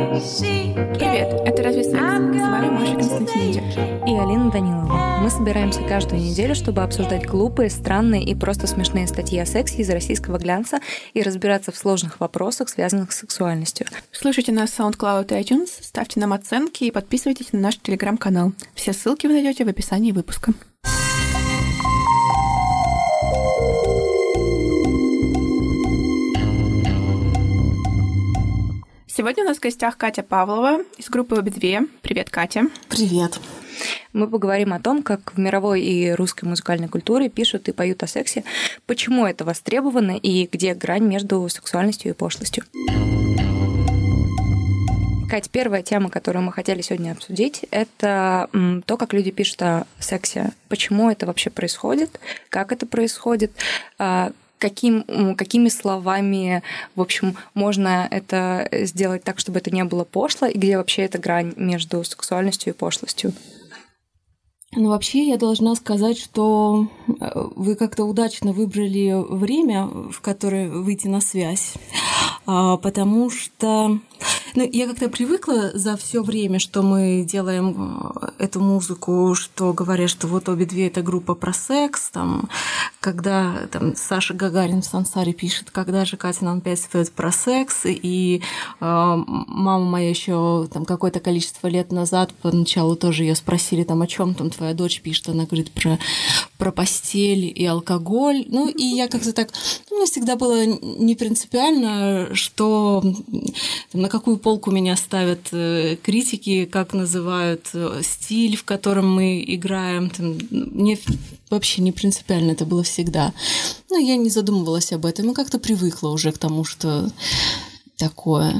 Привет, это «Разве секс?» С вами Маша Константинидзе. И Алина Данилова. Мы собираемся каждую неделю, чтобы обсуждать глупые, странные и просто смешные статьи о сексе из российского глянца и разбираться в сложных вопросах, связанных с сексуальностью. Слушайте нас в SoundCloud и iTunes, ставьте нам оценки и подписывайтесь на наш телеграм-канал. Все ссылки вы найдете в описании выпуска. Сегодня у нас в гостях Катя Павлова из группы Обе две. Привет, Катя. Привет. Мы поговорим о том, как в мировой и русской музыкальной культуре пишут и поют о сексе, почему это востребовано и где грань между сексуальностью и пошлостью. Кать, первая тема, которую мы хотели сегодня обсудить, это то, как люди пишут о сексе. Почему это вообще происходит, как это происходит, а, каким, какими словами, в общем, можно это сделать так, чтобы это не было пошло, и где вообще эта грань между сексуальностью и пошлостью? Ну, вообще, я должна сказать, что э, вы как-то удачно выбрали время, в которое выйти на связь, а, потому что ну, я как-то привыкла за все время, что мы делаем э, эту музыку, что говорят, что вот обе две это группа про секс, там, когда там, Саша Гагарин в Сансаре пишет, когда же Катя нам опять споет про секс, и э, мама моя еще там какое-то количество лет назад поначалу тоже ее спросили, там, о чем там твоя дочь пишет, она говорит про, про постель и алкоголь, ну, и я как-то так, ну, мне всегда было не принципиально, что там, какую полку меня ставят э, критики, как называют э, стиль, в котором мы играем. Там, мне вообще не принципиально это было всегда. Но я не задумывалась об этом и как-то привыкла уже к тому, что такое.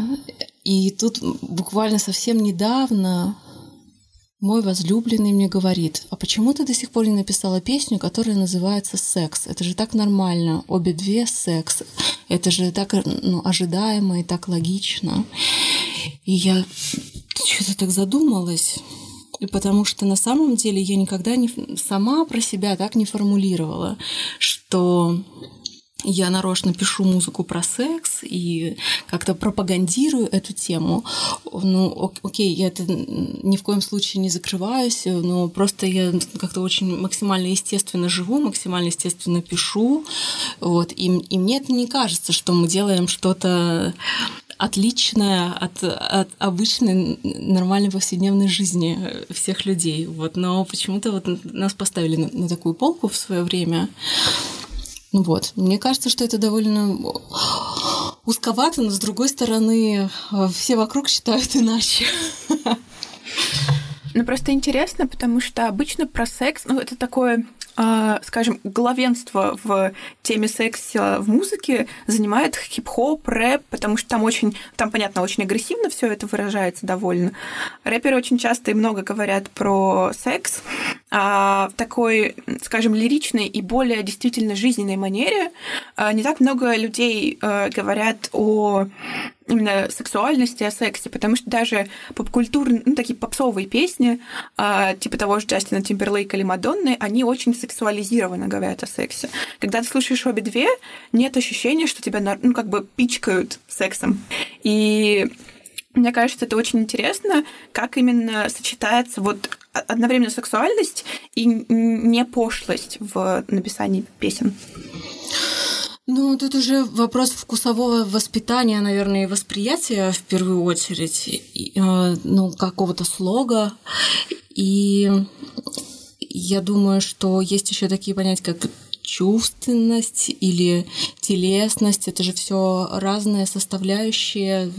И тут буквально совсем недавно мой возлюбленный мне говорит, а почему ты до сих пор не написала песню, которая называется «Секс»? Это же так нормально, обе две «Секс». Это же так ну, ожидаемо и так логично. И я что-то так задумалась, потому что на самом деле я никогда не сама про себя так не формулировала, что я нарочно пишу музыку про секс и как-то пропагандирую эту тему. Ну, окей, я это ни в коем случае не закрываюсь, но просто я как-то очень максимально естественно живу, максимально естественно пишу. Вот, и, и мне это не кажется, что мы делаем что-то отличное от, от обычной нормальной повседневной жизни всех людей. Вот, но почему-то вот нас поставили на, на такую полку в свое время. Вот, мне кажется, что это довольно узковато, но с другой стороны, все вокруг считают иначе. Ну, просто интересно, потому что обычно про секс, ну, это такое скажем, главенство в теме секса в музыке занимает хип-хоп, рэп, потому что там очень, там, понятно, очень агрессивно все это выражается довольно. Рэперы очень часто и много говорят про секс, а в такой, скажем, лиричной и более действительно жизненной манере а, не так много людей а, говорят о именно сексуальности, о сексе, потому что даже поп-культурные, ну, такие попсовые песни, э, типа того же Джастина Тимберлейка или Мадонны, они очень сексуализированно говорят о сексе. Когда ты слушаешь обе две, нет ощущения, что тебя, ну, как бы пичкают сексом. И мне кажется, это очень интересно, как именно сочетается вот одновременно сексуальность и не пошлость в написании песен. Ну, тут уже вопрос вкусового воспитания, наверное, и восприятия в первую очередь, и, э, ну, какого-то слога. И я думаю, что есть еще такие понятия, как чувственность или телесность. Это же все разные составляющие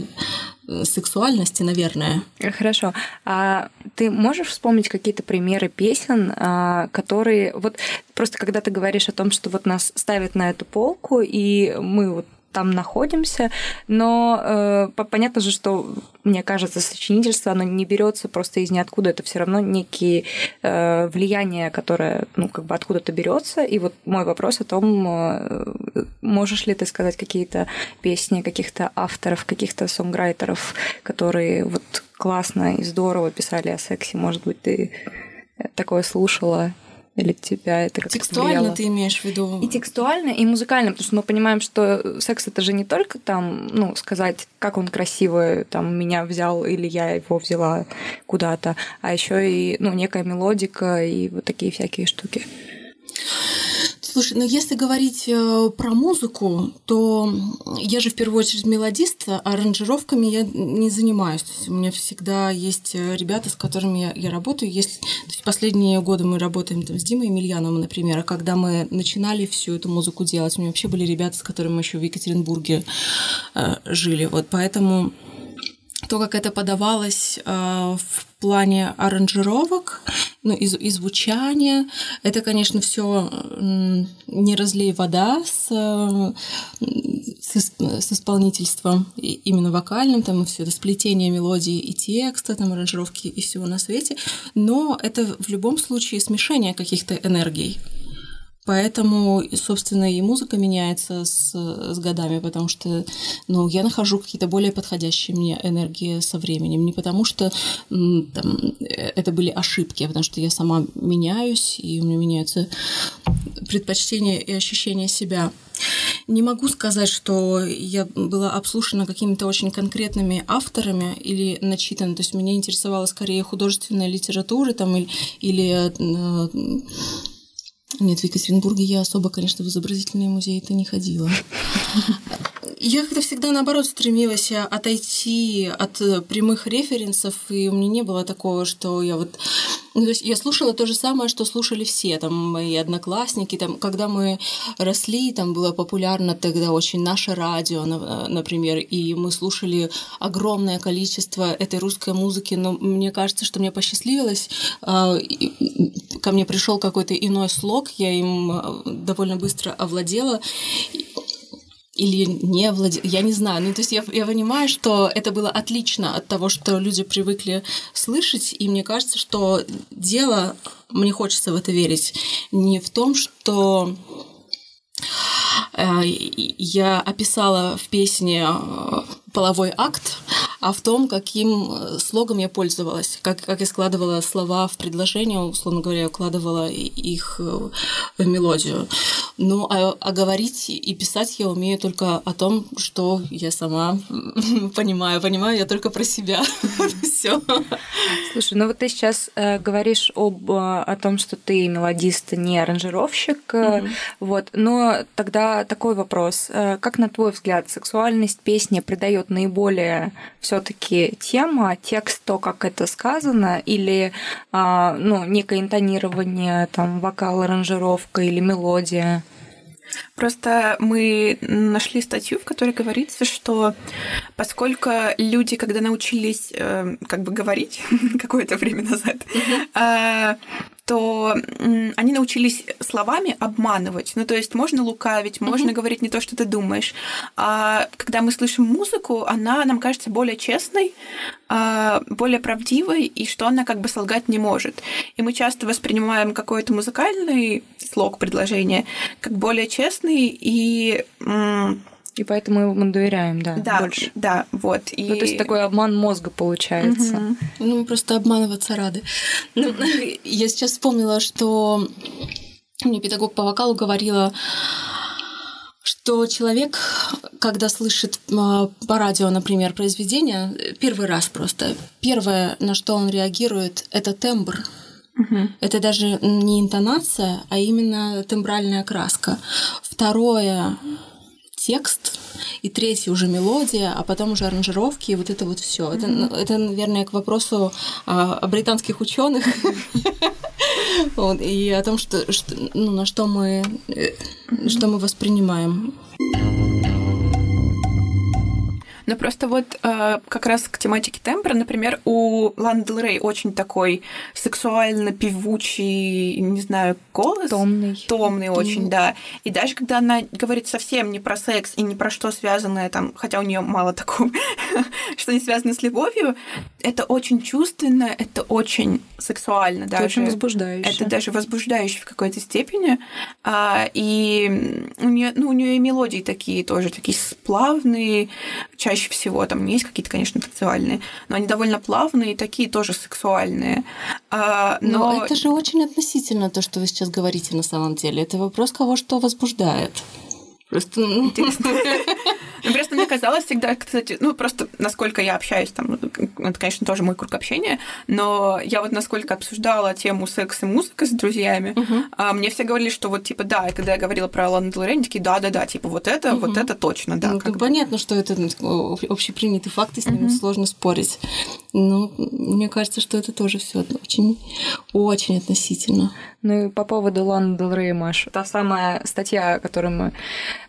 э, сексуальности, наверное. Хорошо. А ты можешь вспомнить какие-то примеры песен, а, которые вот просто когда ты говоришь о том, что вот нас ставят на эту полку, и мы вот там находимся, но э, понятно же, что мне кажется, сочинительство, оно не берется просто из ниоткуда, это все равно некие э, влияния, которое, ну, как бы откуда-то берется. И вот мой вопрос о том, э, можешь ли ты сказать какие-то песни каких-то авторов, каких-то сонграйтеров, которые вот классно и здорово писали о сексе, может быть, ты такое слушала Или тебя это как Текстуально ты имеешь в виду? И текстуально, и музыкально, потому что мы понимаем, что секс это же не только там, ну, сказать, как он красиво там меня взял или я его взяла куда-то, а еще и, ну, некая мелодика и вот такие всякие штуки. Слушай, ну если говорить э, про музыку, то я же в первую очередь мелодист, а аранжировками я не занимаюсь. То есть у меня всегда есть э, ребята, с которыми я, я работаю. Если, то есть последние годы мы работаем там, с Димой Емельяновым, например, а когда мы начинали всю эту музыку делать, у меня вообще были ребята, с которыми мы еще в Екатеринбурге э, жили. Вот поэтому то, как это подавалось э, в плане аранжировок, ну, и, и звучания, это, конечно, все не разлей вода с, с, с исполнительством, именно вокальным, там, все это сплетение мелодии и текста, там, аранжировки и всего на свете, но это в любом случае смешение каких-то энергий. Поэтому, собственно, и музыка меняется с, с годами, потому что ну, я нахожу какие-то более подходящие мне энергии со временем. Не потому что там, это были ошибки, а потому что я сама меняюсь, и у меня меняются предпочтения и ощущения себя. Не могу сказать, что я была обслушана какими-то очень конкретными авторами или начитана. То есть меня интересовала скорее художественная литература там, или, или э, нет, в Екатеринбурге я особо, конечно, в изобразительные музеи-то не ходила. Я как-то всегда, наоборот, стремилась отойти от прямых референсов, и у меня не было такого, что я вот ну, то есть я слушала то же самое, что слушали все, там, мои одноклассники, там, когда мы росли, там было популярно тогда очень наше радио, например, и мы слушали огромное количество этой русской музыки, но мне кажется, что мне посчастливилось, ко мне пришел какой-то иной слог, я им довольно быстро овладела, или не владе... я не знаю. Ну, то есть я, я понимаю, что это было отлично от того, что люди привыкли слышать, и мне кажется, что дело, мне хочется в это верить, не в том, что э, я описала в песне э, половой акт, а в том, каким э, слогом я пользовалась, как, как я складывала слова в предложение, условно говоря, укладывала их э, в мелодию. Ну, а, а говорить и писать я умею только о том, что я сама понимаю. Понимаю я только про себя. Все. Слушай, ну вот ты сейчас э, говоришь об, э, о том, что ты мелодист, не аранжировщик. Mm-hmm. Вот, но тогда такой вопрос. Как, на твой взгляд, сексуальность песни придает наиболее все-таки тема, текст, то, как это сказано, или а, ну, некое интонирование, там, вокал, аранжировка или мелодия? Просто мы нашли статью, в которой говорится, что поскольку люди, когда научились э, как бы говорить какое-то время назад, э, то они научились словами обманывать. Ну, то есть можно лукавить, можно mm-hmm. говорить не то, что ты думаешь. А когда мы слышим музыку, она нам кажется более честной, а, более правдивой, и что она как бы солгать не может. И мы часто воспринимаем какой-то музыкальный слог предложения как более честный и и поэтому мы доверяем, да, да больше. Да, вот. И... Ну, то есть такой обман мозга получается. Угу. Ну, мы просто обманываться рады. Ну, я сейчас вспомнила, что мне педагог по вокалу говорила, что человек, когда слышит а, по радио, например, произведение, первый раз просто, первое, на что он реагирует, это тембр. Угу. Это даже не интонация, а именно тембральная краска. Второе текст, и третий уже мелодия, а потом уже аранжировки, и вот это вот все. Это, mm-hmm. это, наверное, к вопросу о, о британских ученых и о том, что, ну, на что мы, э, что мы воспринимаем. Но просто вот э, как раз к тематике тембра, например, у Ланы Дел Рей очень такой сексуально певучий, не знаю, голос. Томный. Томный очень, да. И даже когда она говорит совсем не про секс и не про что связанное там, хотя у нее мало такого, что не связано с любовью, это очень чувственно, это очень сексуально даже. очень возбуждающе. Это даже возбуждающе в какой-то степени. А, и у нее, ну, у нее и мелодии такие тоже, такие сплавные, чаще чаще всего. Там есть какие-то, конечно, танцевальные, но они довольно плавные и такие тоже сексуальные. А, но... но это же очень относительно то, что вы сейчас говорите на самом деле. Это вопрос, кого что возбуждает. Просто ну, интересно. Ну, просто мне казалось всегда, кстати, ну, просто насколько я общаюсь, там, это, конечно, тоже мой круг общения, но я вот насколько обсуждала тему секс и музыка с друзьями, uh-huh. мне все говорили, что вот, типа, да, и когда я говорила про Лану Дель они такие, да-да-да, типа, вот это, uh-huh. вот это точно, да. Ну, как понятно, что это ну, общепринятый факт, и с ним uh-huh. сложно спорить. Но мне кажется, что это тоже все очень, очень относительно. Ну и по поводу Ланы Дель Рей, Маш, та самая статья, которую мы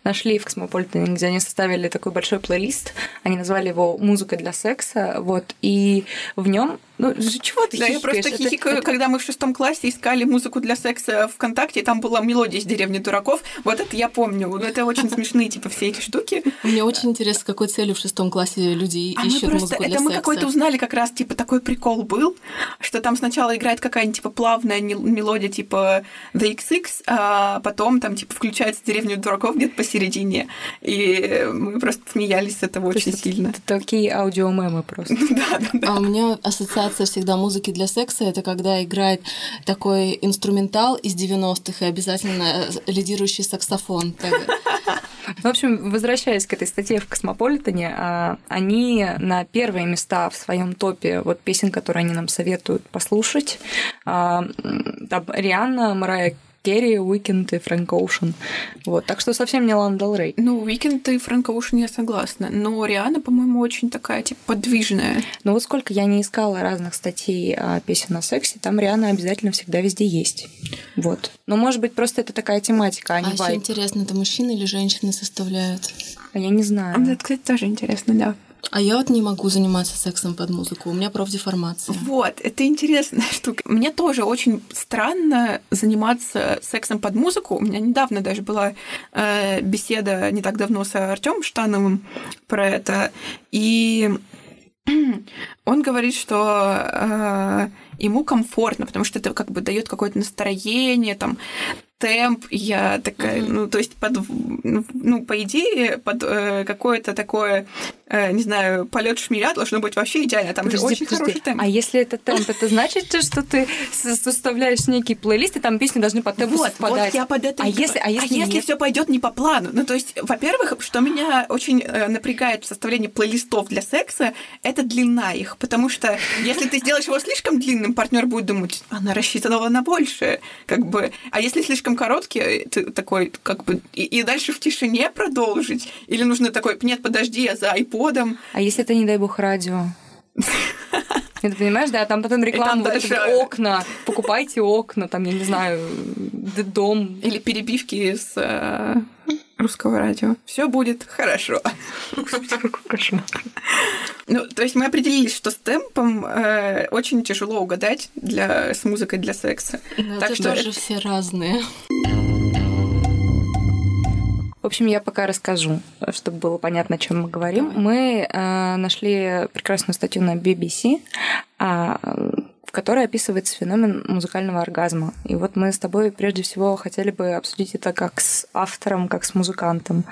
нашли в Космополитене, где они составили такой большой плейлист, они назвали его «Музыка для секса», вот, и в нем ну, чего ты Да, я просто хихикаю, это... когда мы в шестом классе искали музыку для секса ВКонтакте, и там была мелодия из деревни дураков. Вот это я помню. Ну, это очень смешные, типа, все эти штуки. Мне очень интересно, с какой целью в шестом классе люди а ищут музыку для это секса. мы какой-то узнали как раз, типа, такой прикол был, что там сначала играет какая-нибудь, типа, плавная мелодия, типа, The XX, а потом там, типа, включается деревню дураков где-то посередине. И мы просто смеялись с этого очень сильно. Это такие аудиомемы просто. Да, да, да. А у меня ассоциация ассоциация всегда музыки для секса — это когда играет такой инструментал из 90-х и обязательно лидирующий саксофон. В общем, возвращаясь к этой статье в Космополитене, а, они на первые места в своем топе вот песен, которые они нам советуют послушать. А, там Рианна, Марая Керри, Weeknd и Фрэнк Оушен. Вот. Так что совсем не Лана Дел Рей. Ну, Weeknd и Фрэнк Оушен я согласна. Но Риана, по-моему, очень такая, типа, подвижная. Ну вот сколько я не искала разных статей о песен о сексе, там Риана обязательно всегда везде есть. Вот. Но, может быть, просто это такая тематика, а не а vibe. интересно, это мужчины или женщины составляют? А я не знаю. Это, кстати, тоже интересно, да. А я вот не могу заниматься сексом под музыку. У меня профдеформация. Вот, это интересная штука. Мне тоже очень странно заниматься сексом под музыку. У меня недавно даже была э, беседа не так давно с Артемом Штановым про это. И он говорит, что э, ему комфортно, потому что это как бы дает какое-то настроение, там темп, я такая, mm-hmm. ну, то есть, под, ну, по идее, под э, какое-то такое, э, не знаю, полет шмеля должно быть вообще идеально. Там подожди, же очень подожди. хороший темп. А если это темп, это значит, что ты составляешь некий плейлист, и там песни должны по темпу вот, совпадать. Вот я под это. А если, а если, а если все пойдет не по плану? Ну, то есть, во-первых, что меня очень э, напрягает в составлении плейлистов для секса, это длина их, потому что если ты сделаешь его слишком длинным, партнер будет думать, она рассчитана на большее, как бы. А если слишком короткий, ты такой, как бы, и, и дальше в тишине продолжить? Или нужно такой, нет, подожди, я за айподом? А если это, не дай бог, радио? Ты понимаешь, да, там потом реклама, вот дальше... окна, покупайте окна, там, я не знаю, дом. Или перебивки из э, русского радио. Все будет хорошо. Ну, то есть мы определились, что с темпом э, очень тяжело угадать для, с музыкой для секса. Но так это что тоже это... все разные. В общем, я пока расскажу, чтобы было понятно, о чем мы говорим. Давай. Мы э, нашли прекрасную статью на BBC. Э, которой описывается феномен музыкального оргазма. И вот мы с тобой прежде всего хотели бы обсудить это как с автором, как с музыкантом.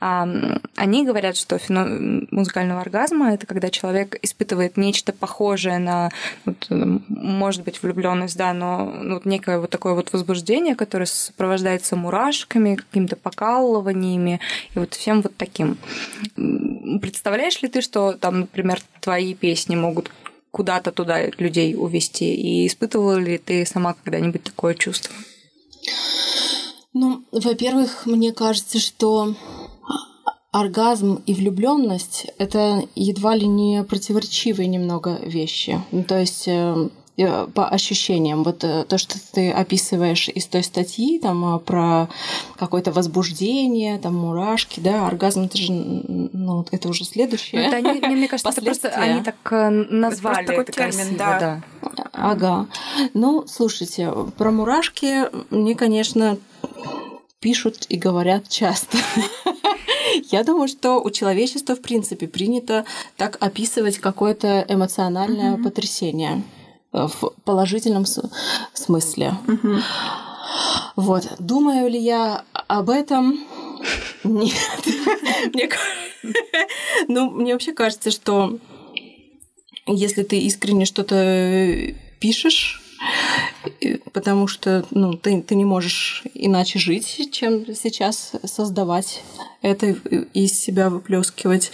Они говорят, что феномен музыкального оргазма — это когда человек испытывает нечто похожее на, вот, может быть, влюбленность, да, но ну, некое вот такое вот возбуждение, которое сопровождается мурашками, какими-то покалываниями и вот всем вот таким. Представляешь ли ты, что там, например, твои песни могут куда-то туда людей увести. И испытывала ли ты сама когда-нибудь такое чувство? Ну, во-первых, мне кажется, что оргазм и влюбленность это едва ли не противоречивые немного вещи. Ну, то есть э, по ощущениям. Вот э, то, что ты описываешь из той статьи, там э, про какое-то возбуждение, там мурашки, да, оргазм, это же, ну, это уже следующее. Это они, мне кажется, это просто они так назвали. Это такой термин, красиво, да. да. Ага. Ну, слушайте, про мурашки мне, конечно, пишут и говорят часто. Я думаю, что у человечества, в принципе, принято так описывать какое-то эмоциональное mm-hmm. потрясение. Э, в положительном смысле. Угу. Вот. Думаю ли я об этом? Нет. Мне Ну, мне вообще кажется, что если ты искренне что-то пишешь, потому что ну, ты, ты не можешь иначе жить, чем сейчас создавать это из себя выплескивать,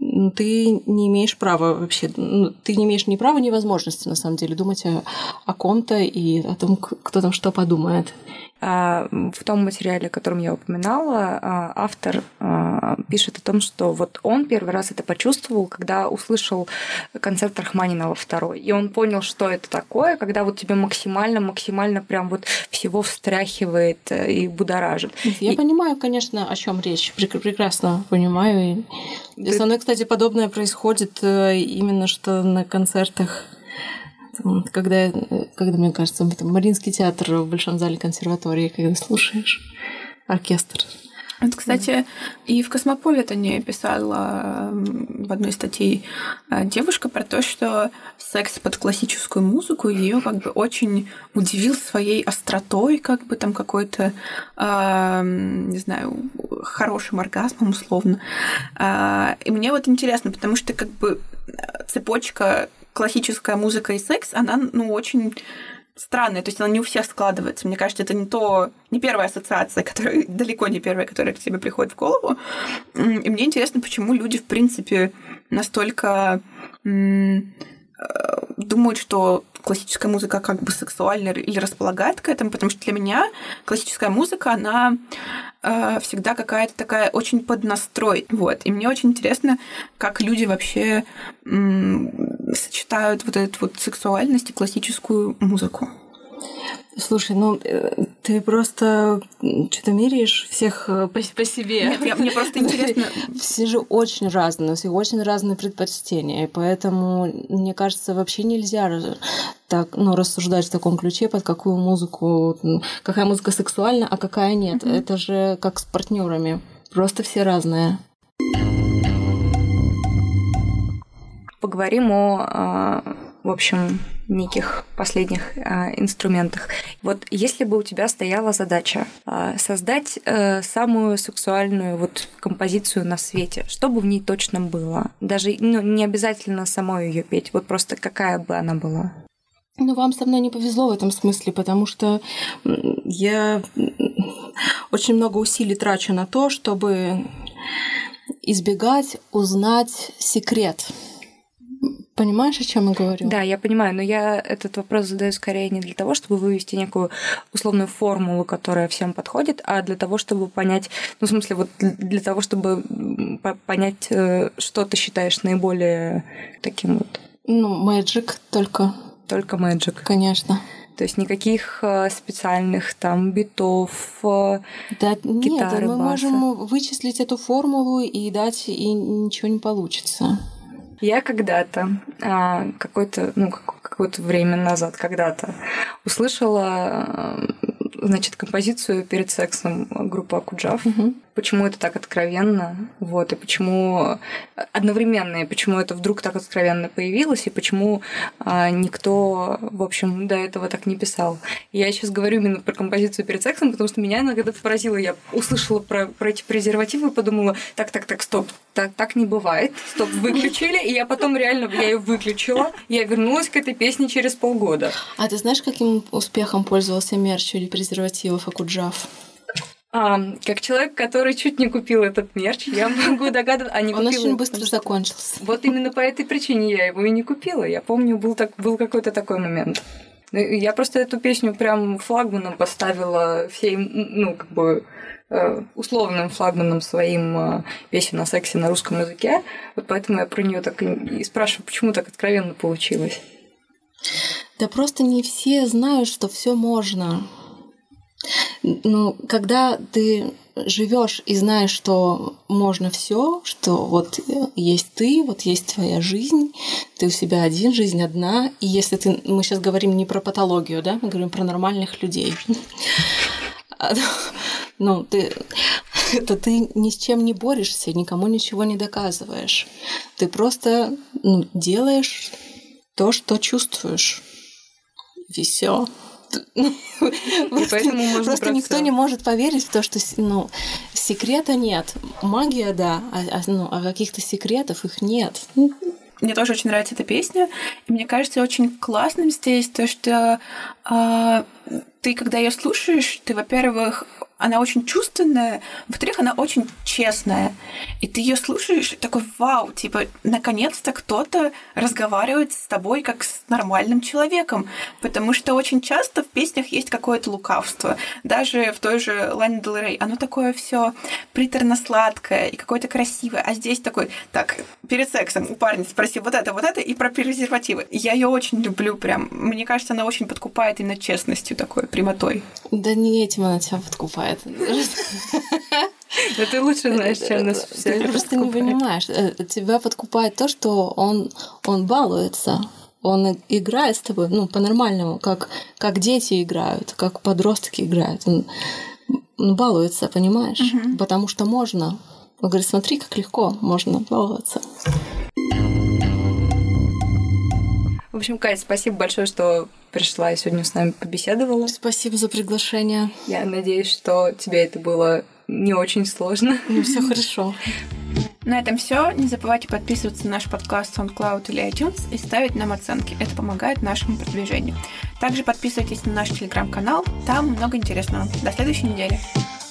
ты не имеешь права вообще, ну, ты не имеешь ни права, ни возможности, на самом деле, думать о, о ком-то и о том, кто там что подумает. А, в том материале, о котором я упоминала, а, автор а, пишет о том, что вот он первый раз это почувствовал, когда услышал концерт Рахманинова второй. И он понял, что это такое, когда вот тебя максимально-максимально прям вот всего встряхивает э, и будоражит. Я и... понимаю, конечно, о чем речь. Прекрасно понимаю. И со мной, кстати, подобное происходит э, именно что на концертах когда, когда мне кажется, там, Мариинский театр в Большом зале консерватории, когда слушаешь оркестр. Вот, кстати, и в Космополитене писала в одной статье э, девушка про то, что секс под классическую музыку ее как бы очень удивил своей остротой, как бы там какой-то, э, не знаю, хорошим оргазмом условно. Э, и мне вот интересно, потому что как бы цепочка классическая музыка и секс, она, ну, очень странная, то есть она не у всех складывается. Мне кажется, это не то, не первая ассоциация, которая далеко не первая, которая к тебе приходит в голову. И мне интересно, почему люди, в принципе, настолько Э, думают, что классическая музыка как бы сексуальна или располагает к этому, потому что для меня классическая музыка, она э, всегда какая-то такая очень под настрой. Вот. И мне очень интересно, как люди вообще сочетают вот эту вот сексуальность и классическую музыку. Слушай, ну э, ты просто что-то меряешь всех э, по, по себе. Нет, я, мне просто интересно. Все же очень разные, у всех очень разные предпочтения, и поэтому, мне кажется, вообще нельзя так, ну, рассуждать в таком ключе, под какую музыку, какая музыка сексуальна, а какая нет. Mm-hmm. Это же как с партнерами. Просто все разные. Поговорим о а, в общем, неких последних э, инструментах. Вот если бы у тебя стояла задача э, создать э, самую сексуальную вот композицию на свете, что бы в ней точно было? Даже ну, не обязательно самой ее петь, вот просто какая бы она была? Ну, вам со мной не повезло в этом смысле, потому что я очень много усилий трачу на то, чтобы избегать узнать секрет Понимаешь, о чем я говорю? Да, я понимаю, но я этот вопрос задаю скорее не для того, чтобы вывести некую условную формулу, которая всем подходит, а для того, чтобы понять, ну, в смысле, вот для того, чтобы понять, э, что ты считаешь наиболее таким вот. Ну, magic только. Только magic. Конечно. То есть никаких э, специальных там битов, э, да, гитары, нет, мы баса. можем вычислить эту формулу и дать, и ничего не получится. Я когда-то, а, какое-то, ну, какое-то время назад, когда-то услышала, значит, композицию перед сексом группы Акуджав. Угу почему это так откровенно, вот, и почему одновременно, и почему это вдруг так откровенно появилось, и почему а, никто, в общем, до этого так не писал. Я сейчас говорю именно про композицию перед сексом, потому что меня иногда поразило. Я услышала про, про эти презервативы и подумала, так, так, так, стоп, так, так не бывает, стоп, выключили, и я потом реально, я ее выключила, я вернулась к этой песне через полгода. А ты знаешь, каким успехом пользовался мерч или презервативов Акуджав? А, как человек, который чуть не купил этот мерч, я могу догадываться, а не Он купила. очень быстро закончился. Вот именно по этой причине я его и не купила. Я помню, был, так, был какой-то такой момент. Ну, я просто эту песню прям флагманом поставила всей, ну, как бы э, условным флагманом своим э, песен о сексе на русском языке. Вот поэтому я про нее так и спрашиваю, почему так откровенно получилось. Да просто не все знают, что все можно. Ну, когда ты живешь и знаешь, что можно все, что вот есть ты, вот есть твоя жизнь, ты у себя один, жизнь одна. И если ты, мы сейчас говорим не про патологию, да, мы говорим про нормальных людей. Ну, ты, то ты ни с чем не борешься, никому ничего не доказываешь. Ты просто ну, делаешь то, что чувствуешь. Все. Можно Просто про никто не может поверить в то, что ну, секрета нет. Магия, да, а, а, ну, а каких-то секретов их нет. Мне тоже очень нравится эта песня. И мне кажется очень классным здесь то, что а, ты, когда ее слушаешь, ты, во-первых, она очень чувственная, во-вторых, она очень честная. И ты ее слушаешь, и такой, вау, типа, наконец-то кто-то разговаривает с тобой как с нормальным человеком. Потому что очень часто в песнях есть какое-то лукавство. Даже в той же Лане Дел Рей. Оно такое все приторно-сладкое и какое-то красивое. А здесь такой, так, перед сексом у парня спроси вот это, вот это, и про презервативы. Я ее очень люблю прям. Мне кажется, она очень подкупает именно честностью такой, прямотой. Да не этим она тебя подкупает. Да ты лучше знаешь, чем нас все Ты просто не понимаешь. Э, Тебя подкупает то, что он, он балуется. Он играет с тобой, ну, по-нормальному, как, как дети играют, как подростки играют. Он, он балуется, понимаешь? Потому что можно. Он говорит, смотри, как легко можно баловаться. В общем, Кать, спасибо большое, что пришла и сегодня с нами побеседовала. Спасибо за приглашение. Я надеюсь, что тебе это было не очень сложно. Ну, все хорошо. На этом все. Не забывайте подписываться на наш подкаст SoundCloud или iTunes и ставить нам оценки. Это помогает нашему продвижению. Также подписывайтесь на наш телеграм-канал. Там много интересного. До следующей недели.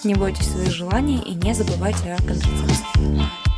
Не бойтесь своих желаний и не забывайте о контрацепции.